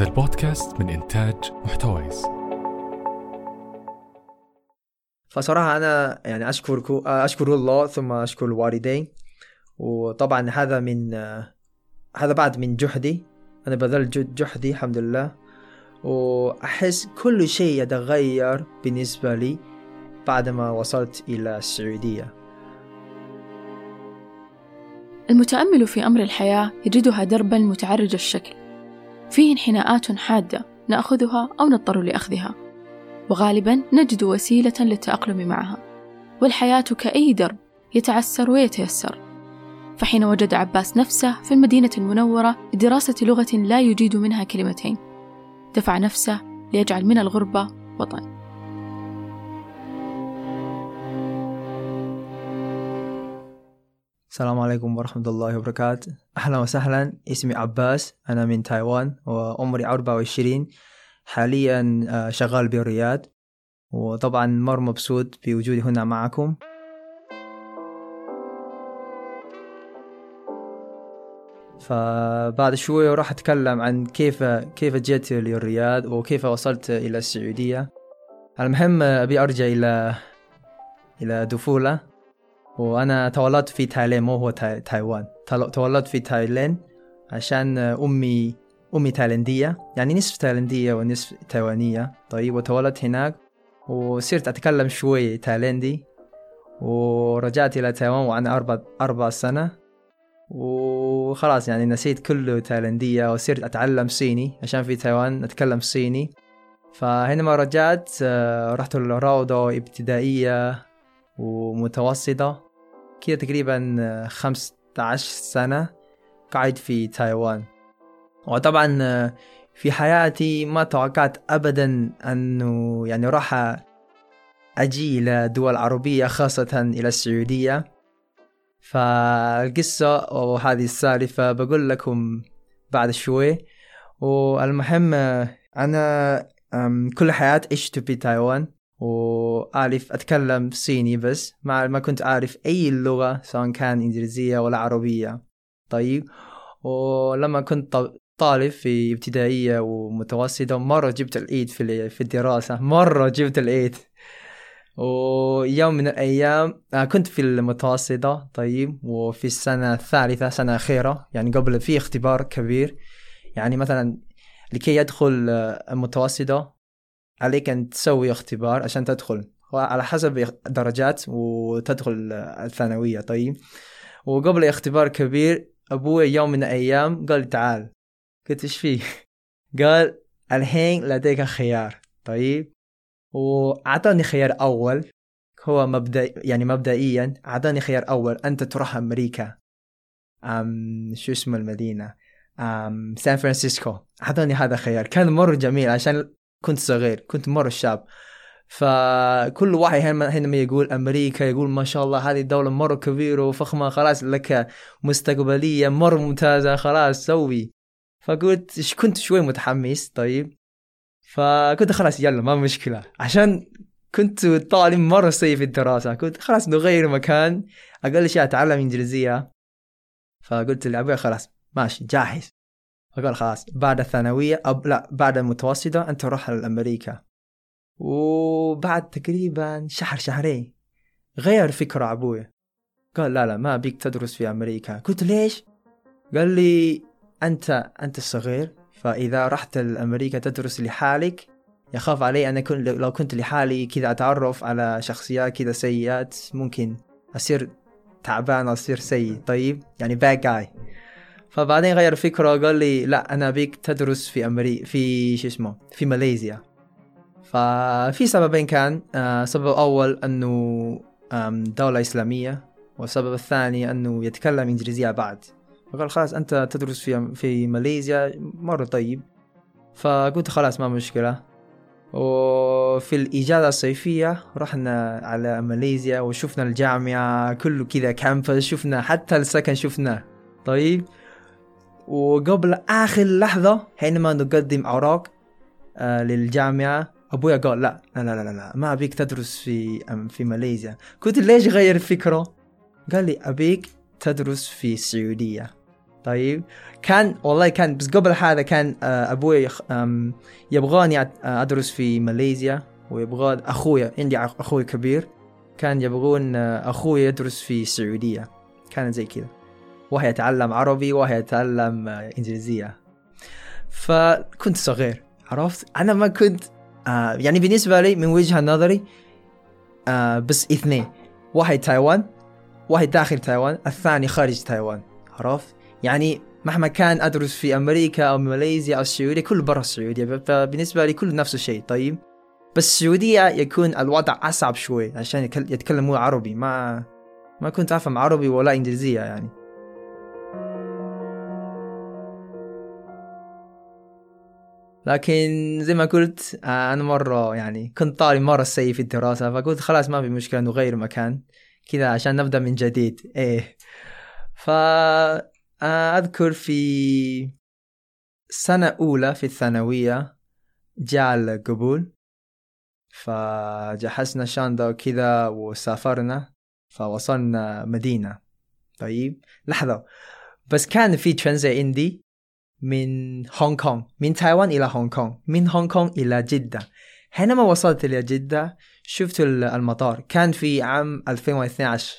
هذا البودكاست من إنتاج محتويس. فصراحة أنا يعني أشكر أشكر الله ثم أشكر والدي وطبعا هذا من هذا بعد من جهدي أنا بذلت جهدي الحمد لله. وأحس كل شيء يتغير بالنسبة لي بعدما وصلت إلى السعودية. المتأمل في أمر الحياة يجدها دربا متعرج الشكل. فيه انحناءات حادة نأخذها أو نضطر لأخذها. وغالبا نجد وسيلة للتأقلم معها. والحياة كأي درب يتعسر ويتيسر. فحين وجد عباس نفسه في المدينة المنورة لدراسة لغة لا يجيد منها كلمتين. دفع نفسه ليجعل من الغربة وطن. السلام عليكم ورحمة الله وبركاته. أهلا وسهلا. اسمي عباس. أنا من تايوان وعمري 24 حاليا آه، شغال بالرياض. وطبعا مر مبسوط بوجودي هنا معكم. فبعد شوية راح أتكلم عن كيف كيف جيت للرياض وكيف وصلت إلى السعودية. المهم أبي أرجع إلى إلى طفولة وأنا تولدت في تايلاند مو هو تاي... تايوان. تولدت في تايلاند عشان أمي أمي تايلاندية. يعني نصف تايلاندية ونصف تايوانية. طيب وتولدت هناك وصرت أتكلم شوي تايلاندي. ورجعت إلى تايوان وأنا أربع أربع سنة. وخلاص يعني نسيت كله تايلاندية وصرت أتعلم صيني عشان في تايوان أتكلم صيني. فحينما رجعت رحت الروضة ابتدائية ومتوسطة. كده تقريبا خمسة عشر سنة قاعد في تايوان. وطبعا في حياتي ما توقعت أبدا أنه يعني راح أجي إلى دول عربية خاصة إلى السعودية. فالقصة وهذه السالفة بقول لكم بعد شوي. والمهم أنا كل حياتي عشت في تايوان. وأعرف أتكلم صيني بس. ما ما كنت أعرف أي لغة سواء كان إنجليزية ولا عربية. طيب. ولما كنت طالب في ابتدائية ومتوسطة مرة جبت العيد في في الدراسة. مرة جبت العيد. ويوم من الأيام آه، كنت في المتوسطة. طيب. وفي السنة الثالثة سنة أخيرة. يعني قبل في اختبار كبير. يعني مثلا لكي يدخل المتوسطة عليك أن تسوي اختبار عشان تدخل. على حسب درجات وتدخل الثانوية. طيب. وقبل اختبار كبير أبوي يوم من الأيام قال تعال. قلت إيش فيه؟ قال الحين لديك خيار. طيب. وأعطاني خيار أول. هو مبدأ يعني مبدئيا أعطاني خيار أول. أنت تروح أمريكا. أم شو اسم المدينة؟ أم سان فرانسيسكو. أعطاني هذا خيار. كان مرة جميل عشان كنت صغير كنت مرة شاب. فكل واحد حينما يقول أمريكا يقول ما شاء الله هذه الدولة مرة كبيرة وفخمة خلاص لك مستقبلية مرة ممتازة خلاص سوي. فقلت كنت شوي متحمس طيب. فكنت خلاص يلا ما مشكلة. عشان كنت طالب مرة سيء في الدراسة كنت خلاص نغير مكان أقل شيء أتعلم إنجليزية. فقلت لأبوي خلاص ماشي جاهز. فقال خلاص بعد الثانوية أو لا بعد المتوسطة أنت روح لأمريكا. وبعد تقريبا شهر شهرين غير فكرة أبوي. قال لا لا ما بيك تدرس في أمريكا. قلت ليش؟ قال لي أنت أنت صغير فإذا رحت لأمريكا تدرس لحالك يخاف علي أنا كن لو كنت لحالي كذا أتعرف على شخصيات كذا سيئات ممكن أصير تعبان أصير سيء. طيب يعني bad guy. فبعدين غير فكرة قال لي لا أنا بيك تدرس في أمريكا في شو اسمه في ماليزيا. ففي سببين كان آه سبب أول أنه دولة إسلامية والسبب الثاني أنه يتكلم إنجليزية بعد. فقال خلاص أنت تدرس في في ماليزيا مرة طيب. فقلت خلاص ما مشكلة. وفي الإجازة الصيفية رحنا على ماليزيا وشفنا الجامعة كله كذا كامبس شفنا حتى السكن شفناه. طيب؟ وقبل آخر لحظة حينما نقدم أوراق آه للجامعة أبويا قال لا لا لا لا, لا ما أبيك تدرس في في ماليزيا. قلت ليش غير الفكرة قال لي أبيك تدرس في السعودية. طيب كان والله كان بس قبل هذا كان آه، آم، يبغاني آه، أدرس في ماليزيا ويبغى أخويا عندي أخ- أخوي كبير كان يبغون آه، أخوي يدرس في السعودية. كانت زي كذا. واحد يتعلم عربي واحد يتعلم إنجليزية. فكنت صغير عرفت؟ أنا ما كنت آه يعني بالنسبة لي من وجهة نظري آه بس اثنين واحد تايوان واحد داخل تايوان الثاني خارج تايوان عرفت؟ يعني مهما كان أدرس في أمريكا أو ماليزيا أو السعودية كل برا السعودية فبالنسبه لي كل نفس الشيء طيب؟ بس السعودية يكون الوضع أصعب شوي عشان يتكلموا عربي ما ما كنت أفهم عربي ولا إنجليزية يعني. لكن زي ما قلت آه، أنا مرة يعني كنت طالب مرة سيء في الدراسة فقلت خلاص ما في مشكلة نغير مكان كذا عشان نبدأ من جديد. إيه. ف آه، أذكر في سنة أولى في الثانوية جاء القبول فجهزنا شنطة وكذا وسافرنا فوصلنا مدينة. طيب لحظة. بس كان في ترانزيت عندي من هونغ كونغ من تايوان إلى هونغ كونغ من هونغ كونغ إلى جدة. حينما وصلت إلى جدة شفت ال- المطار. كان في عام 2012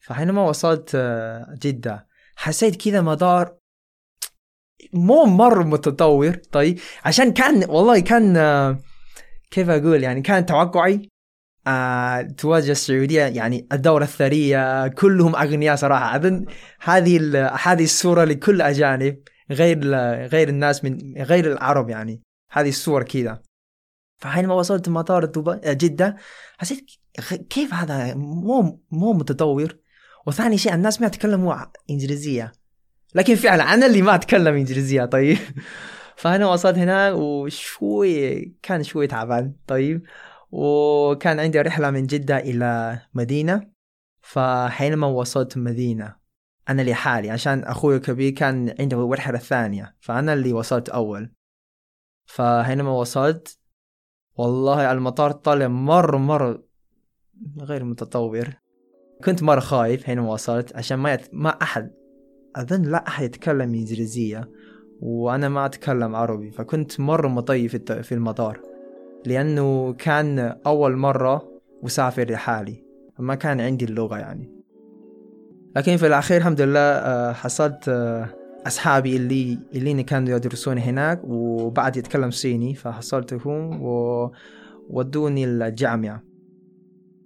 فحينما وصلت آه، جدة حسيت كذا مطار مو مرة متطور. طيب عشان كان والله كان آه، كيف أقول؟ يعني كان توقعي آه تواجه السعودية يعني الدورة الثرية كلهم أغنياء صراحة. أظن هذه هذه الصورة لكل أجانب. غير غير الناس من غير العرب يعني. هذه الصور كذا. فحينما وصلت مطار دبي جدة حسيت كيف هذا مو مو متطور؟ وثاني شيء الناس ما يتكلموا إنجليزية. لكن فعلا أنا اللي ما أتكلم إنجليزية طيب. فأنا وصلت هناك وشوي كان شوي تعبان طيب. وكان عندي رحلة من جدة إلى مدينة. فحينما وصلت مدينة. أنا لحالي عشان أخوي الكبير كان عنده الرحلة الثانية فأنا اللي وصلت أول. فحينما وصلت والله المطار طلع مرة مرة غير متطور. كنت مرة خايف حينما وصلت عشان ما يت... ما أحد أظن لا أحد يتكلم إنجليزية وأنا ما أتكلم عربي فكنت مرة مطيف في في المطار. لأنه كان أول مرة أسافر لحالي ما كان عندي اللغة يعني. لكن في الأخير الحمد لله آه، حصلت آه، أصحابي اللي اللي كانوا يدرسون هناك وبعد يتكلم صيني فحصلتهم وودوني الجامعة.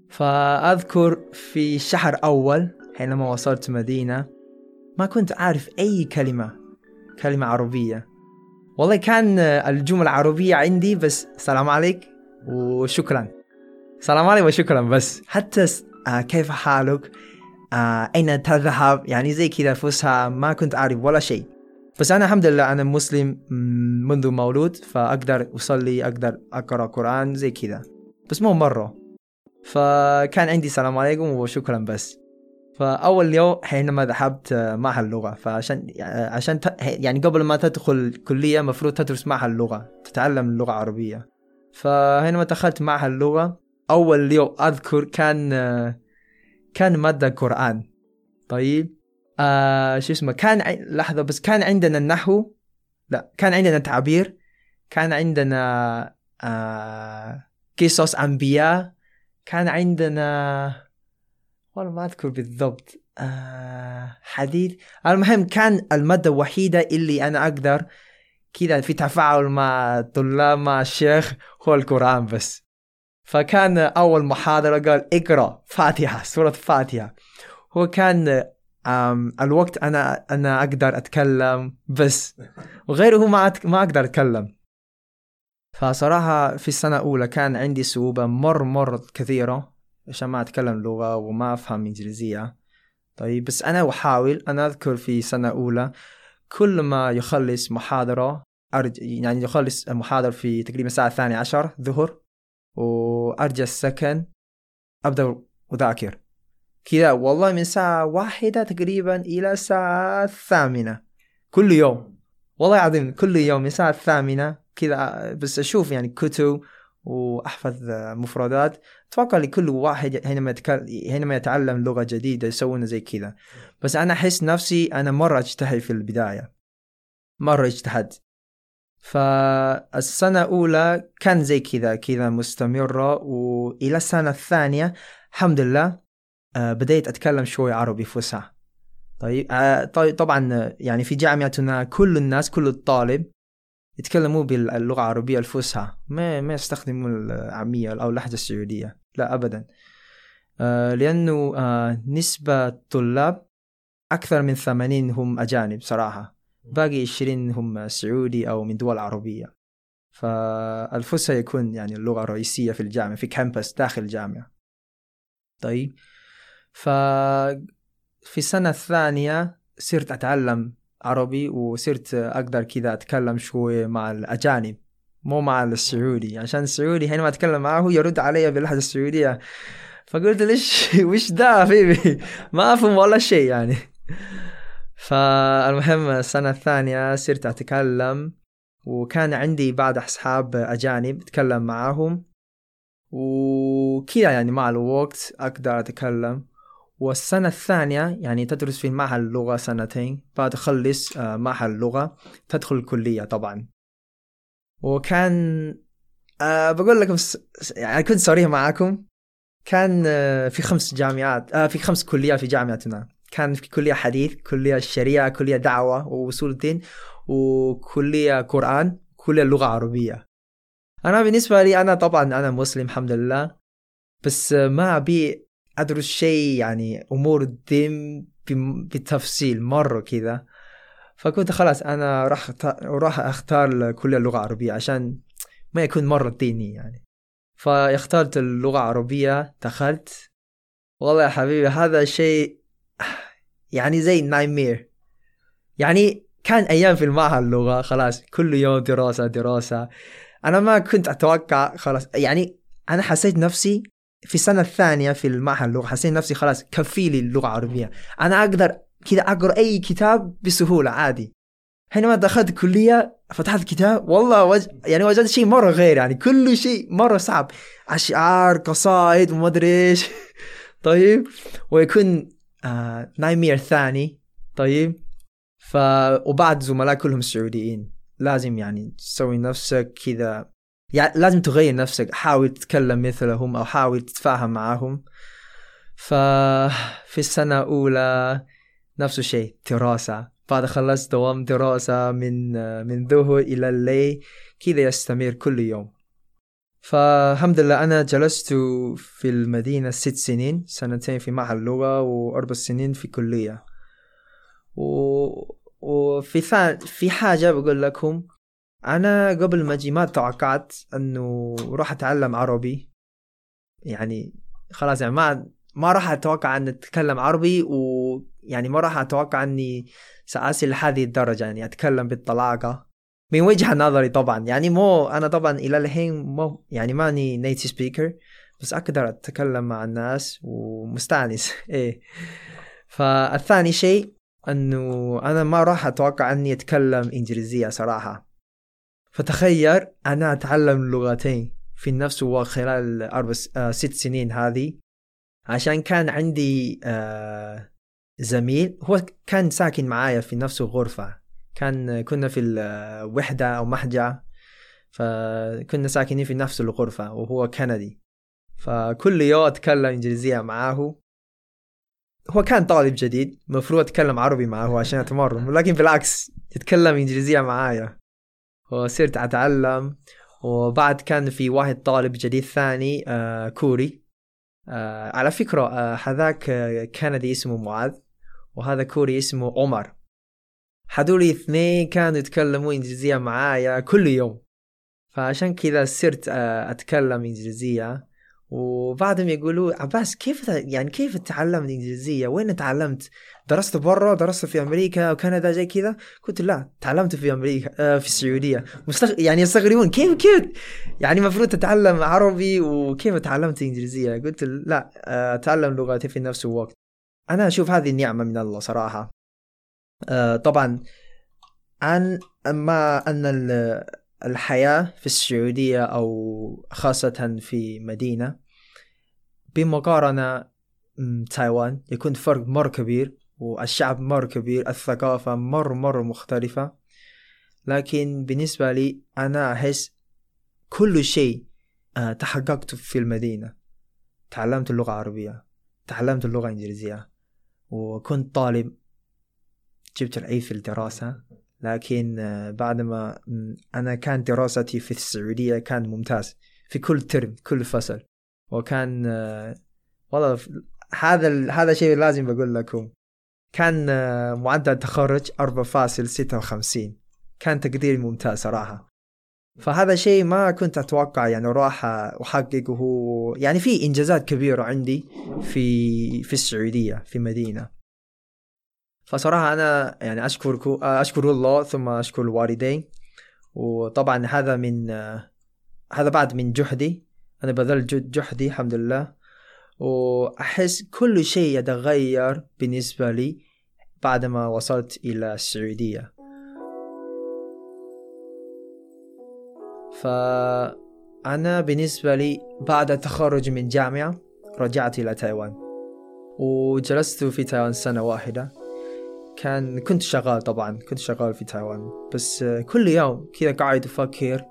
فأذكر في شهر أول حينما وصلت مدينة ما كنت أعرف أي كلمة كلمة عربية. والله كان آه، الجمل العربية عندي بس سلام عليك وشكرا. سلام عليك وشكرا بس. حتى كيف حالك؟ آه أين تذهب؟ يعني زي كذا فسحة ما كنت أعرف ولا شيء. بس أنا الحمد لله أنا مسلم منذ مولود فأقدر أصلي أقدر أقرأ قرآن زي كذا. بس مو مرة. فكان عندي سلام عليكم وشكرا بس. فأول يوم حينما ذهبت معهد اللغة فعشان عشان يعني قبل ما تدخل كلية مفروض تدرس معهد اللغة تتعلم اللغة العربية فحينما دخلت معهد اللغة أول يوم أذكر كان كان مادة قرآن. طيب آه شو اسمه كان لحظة بس كان عندنا النحو؟ لا كان عندنا تعبير كان عندنا آه قصص أنبياء كان عندنا والله ما أذكر بالضبط آه حديث. المهم كان المادة الوحيدة اللي أنا أقدر كذا في تفاعل مع الطلاب مع الشيخ هو القرآن بس. فكان أول محاضرة قال اقرأ فاتحة سورة فاتحة. هو كان الوقت أنا أنا أقدر أتكلم بس وغيره ما ما أقدر أتكلم. فصراحة في السنة الأولى كان عندي صعوبة مر مر كثيرة عشان ما أتكلم لغة وما أفهم إنجليزية. طيب بس أنا أحاول أنا أذكر في سنة أولى كل ما يخلص محاضرة أرج... يعني يخلص المحاضرة في تقريبا الساعة الثانية عشر ظهر وأرجع السكن أبدأ أذاكر. كذا والله من الساعة واحدة تقريبا إلى الساعة الثامنة كل يوم. والله العظيم كل يوم من الساعة الثامنة كذا بس أشوف يعني كتب وأحفظ آه، مفردات. أتوقع لكل واحد حينما يتكلم حينما يتعلم لغة جديدة يسوون زي كذا. بس أنا أحس نفسي أنا مرة أجتهد في البداية. مرة اجتهدت فالسنة الأولى كان زي كذا كذا مستمرة. وإلى السنة الثانية الحمد لله آه، بديت أتكلم شوي عربي فصحى. طيب آه، طبعا يعني في جامعتنا كل الناس كل الطالب يتكلموا باللغة العربية الفصحى. ما ما يستخدموا العامية أو اللهجة السعودية. لا أبدا. آه، لأنه نسبة طلاب أكثر من ثمانين هم أجانب صراحة. باقي 20 هم سعودي أو من دول عربية. فالفصحى يكون يعني اللغة الرئيسية في الجامعة في كامبس داخل الجامعة. طيب. ف في السنة الثانية صرت أتعلم عربي وصرت أقدر كذا أتكلم شوي مع الأجانب مو مع السعودي. عشان السعودي حينما أتكلم معه يرد علي باللهجة السعودية. فقلت ليش؟ وش ده فيبي ما أفهم ولا شيء يعني. فالمهم السنة الثانية صرت أتكلم وكان عندي بعض أصحاب أجانب أتكلم معاهم وكذا يعني مع الوقت أقدر أتكلم. والسنة الثانية يعني تدرس في معهد اللغة سنتين بعد تخلص آه، معهد اللغة تدخل الكلية طبعا. وكان أه بقول لكم يعني كنت صريح معاكم كان آه، في خمس جامعات أه في خمس كليات في جامعتنا. كان في كلية حديث كلية الشريعة كلية دعوة ووصول الدين وكلية قرآن كلية اللغة العربية. أنا بالنسبة لي أنا طبعا أنا مسلم الحمد لله بس ما أبي أدرس شيء يعني أمور الدين بالتفصيل مرة كذا. فكنت خلاص أنا راح راح أختار كلية اللغة العربية عشان ما يكون مرة ديني يعني. فاخترت اللغة العربية دخلت. والله يا حبيبي هذا شيء يعني زي نايمير يعني كان أيام في المعهد اللغة خلاص كل يوم دراسة دراسة. أنا ما كنت أتوقع خلاص يعني أنا حسيت نفسي في السنة الثانية في المعهد اللغة حسيت نفسي خلاص كفي لي اللغة العربية. أنا أقدر كذا أقرأ أي كتاب بسهولة عادي. حينما دخلت الكلية فتحت الكتاب والله وج... يعني وجدت شيء مرة غير يعني كل شيء مرة صعب. أشعار قصائد وما أدري إيش. طيب ويكون آه نايمير ثاني. طيب. ف وبعد زملاء كلهم سعوديين. لازم يعني تسوي نفسك كذا. يعني لازم تغير نفسك. حاول تتكلم مثلهم أو حاول تتفاهم معهم. ففي السنة الأولى نفس الشيء دراسة. بعد خلصت دوام دراسة من من ظهر إلى الليل. كذا يستمر كل يوم. فالحمد لله أنا جلست في المدينة ست سنين سنتين في معهد اللغة وأربع سنين في كلية. و... وفي ثان... في حاجة بقول لكم أنا قبل ما أجي ما توقعت أنه راح أتعلم عربي. يعني خلاص يعني ما ما راح أتوقع أن أتكلم عربي ويعني ما راح أتوقع أني سأصل لهذه الدرجة يعني أتكلم بالطلاقة. من وجهة نظري طبعا. يعني مو أنا طبعا إلى الحين مو يعني ماني نيتي سبيكر بس أقدر أتكلم مع الناس ومستأنس. إيه. فالثاني شيء أنه أنا ما راح أتوقع أني أتكلم إنجليزية صراحة. فتخيل أنا أتعلم لغتين في نفس الوقت خلال الاربع آه ست سنين هذه. عشان كان عندي آه زميل هو كان ساكن معايا في نفس الغرفة. كان كنا في الوحدة أو محجة فكنا ساكنين في نفس الغرفة وهو كندي. فكل يوم أتكلم إنجليزية معاه هو كان طالب جديد مفروض أتكلم عربي معه عشان أتمرن ولكن بالعكس يتكلم إنجليزية معايا. وصرت أتعلم وبعد كان في واحد طالب جديد ثاني آه كوري. آه على فكرة آه هذاك آه كندي اسمه معاذ وهذا كوري اسمه عمر. هذول اثنين كانوا يتكلموا إنجليزية معايا كل يوم فعشان كذا صرت آه، أتكلم إنجليزية وبعدهم يقولوا عباس كيف يعني كيف تعلمت إنجليزية؟ وين تعلمت؟ درست برا؟ درست في أمريكا وكندا زي كذا؟ قلت لا تعلمت في أمريكا آه في السعودية مستغ... يعني يستغربون كيف كيف يعني المفروض تتعلم عربي وكيف تعلمت إنجليزية؟ قلت لا آه، أتعلم لغتي في نفس الوقت أنا أشوف هذه النعمة من الله صراحة طبعا عن ما أن الحياة في السعودية أو خاصة في مدينة بمقارنة تايوان يكون فرق مرة كبير والشعب مرة كبير الثقافة مرة مرة مختلفة. لكن بالنسبة لي أنا أحس كل شيء آه، تحققته في المدينة. تعلمت اللغة العربية تعلمت اللغة الإنجليزية وكنت طالب جبت العيد في الدراسة لكن آه، بعد ما أنا كان دراستي في السعودية كان ممتاز في كل ترم كل فصل. وكان آه، والله هذا هذا شيء لازم بقول لكم. كان آه، معدل تخرج 4.56 كان تقدير ممتاز صراحة. فهذا شيء ما كنت أتوقع يعني راح أحققه. يعني في إنجازات كبيرة عندي في في السعودية في مدينة. فصراحة أنا يعني أشكركم أشكر الله ثم أشكر الوالدين. وطبعا هذا من هذا بعد من جهدي أنا بذلت جهد- جهدي الحمد لله. وأحس كل شيء يتغير بالنسبة لي بعدما وصلت إلى السعودية. فأنا بالنسبة لي بعد التخرج من جامعة رجعت إلى تايوان. وجلست في تايوان سنة واحدة. كان كنت شغال طبعا كنت شغال في تايوان. بس كل يوم كذا قاعد أفكر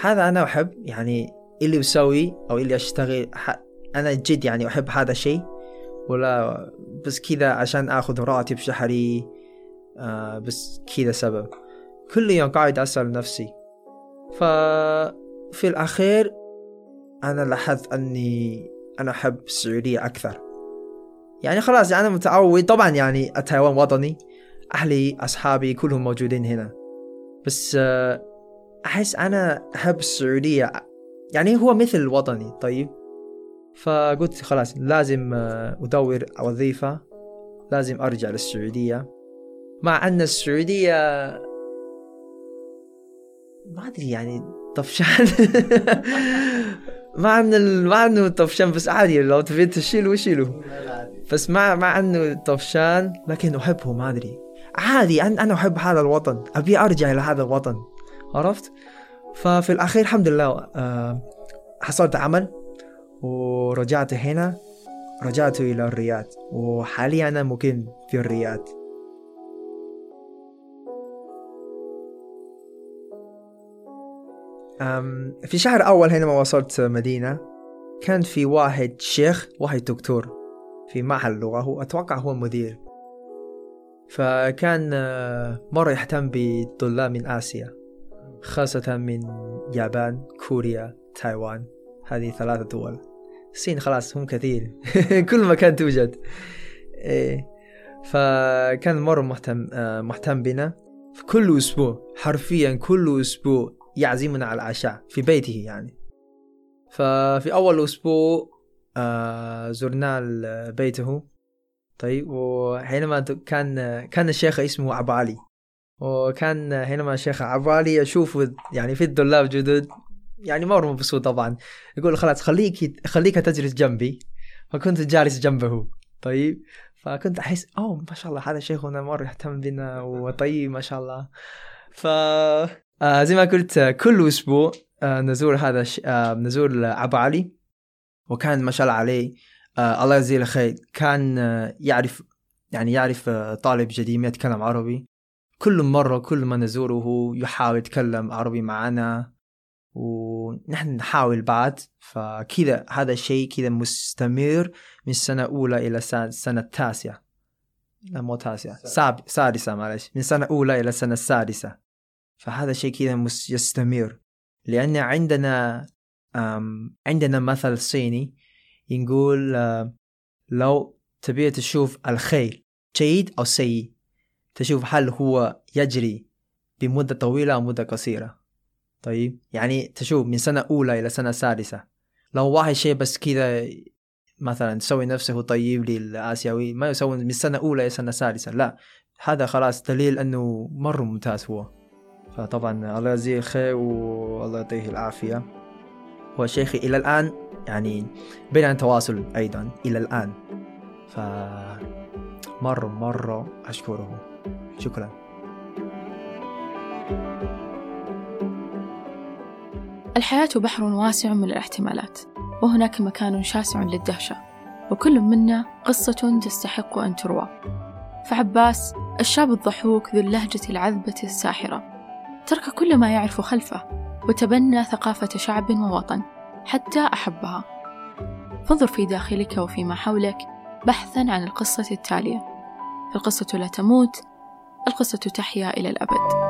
هذا أنا أحب؟ يعني اللي أسوي أو اللي أشتغل أنا جد يعني أحب هذا الشيء. ولا بس كذا عشان أخذ راتب شهري آه بس كذا سبب. كل يوم قاعد أسأل نفسي. ففي الأخير أنا لاحظت أني أنا أحب السعودية أكثر. يعني خلاص يعني أنا متعود. طبعا يعني تايوان وطني أهلي أصحابي كلهم موجودين هنا. بس آه، أحس أنا أحب السعودية. يعني هو مثل وطني طيب. فقلت خلاص لازم آه، أدور وظيفة. لازم أرجع للسعودية. مع أن السعودية ما أدري يعني طفشان. مع أن ال- مع أنه طفشان بس عادي لو تبي تشيله شيله. بس مع مع أنه طفشان لكن أحبه ما أدري. عادي أنا أنا أحب هذا الوطن. أبي أرجع إلى هذا الوطن. عرفت؟ ففي الأخير الحمد لله آه، حصلت عمل ورجعت هنا. رجعت إلى الرياض. وحاليا أنا مقيم في الرياض. في شهر أول حينما وصلت مدينة. كان في واحد شيخ واحد دكتور. في معهد اللغة هو أتوقع هو مدير. فكان آه، مرة يهتم بالطلاب من آسيا خاصة من يابان كوريا تايوان هذه ثلاثة دول. الصين خلاص هم كثير. كل مكان توجد. إيه. فكان مرة مهتم آه، مهتم بنا. كل أسبوع حرفيا كل أسبوع يعزمنا على العشاء في بيته يعني. ففي أول أسبوع آه زرنا بيته. طيب وحينما كان كان الشيخ اسمه أبو علي. وكان حينما الشيخ أبو علي أشوف يعني في الطلاب جدد يعني مرة مبسوط طبعا. يقول خلاص خليك خليك تجلس جنبي. فكنت جالس جنبه. طيب فكنت أحس أوه ما شاء الله هذا شيخنا مرة يهتم بنا وطيب ما شاء الله. ف آه زي ما قلت كل أسبوع آه نزور هذا نزور أبو علي. وكان ما شاء الله عليه. آه الله يجزيه الخير. كان آه يعرف يعني يعرف آه طالب جديد يتكلم عربي. كل مرة كل ما نزوره يحاول يتكلم عربي معنا. ونحن نحاول بعد. فكذا هذا الشيء كذا مستمر من السنة أولى إلى السنة السنة التاسعة لا مو تاسعة. ساب... سادسة معلش من سنة أولى إلى السنة السادسة فهذا الشيء كذا. يستمر. لأن عندنا. عندنا مثل صيني يقول آم، لو تبي تشوف الخيل جيد أو سيء تشوف هل هو يجري بمدة طويلة أو مدة قصيرة. طيب يعني تشوف من سنة أولى إلى سنة سادسة. لو واحد شيء بس كذا مثلا تسوي نفسه طيب للآسيوي ما يسوي من سنة أولى إلى سنة سادسة لا. هذا خلاص دليل أنه مرة ممتاز هو. فطبعا الله يجزيه الخير والله يعطيه العافية. هو شيخي إلى الآن يعني بيننا تواصل أيضا إلى الآن. ف مرة مرة أشكره. شكرا. الحياة بحر واسع من الاحتمالات وهناك مكان شاسع للدهشة وكل منا قصة تستحق أن تروى. فعباس الشاب الضحوك ذو اللهجة العذبة الساحرة ترك كل ما يعرف خلفه وتبنى ثقافة شعب ووطن حتى أحبها. فانظر في داخلك وفيما حولك بحثا عن القصة التالية. فالقصة لا تموت القصة تحيا إلى الأبد.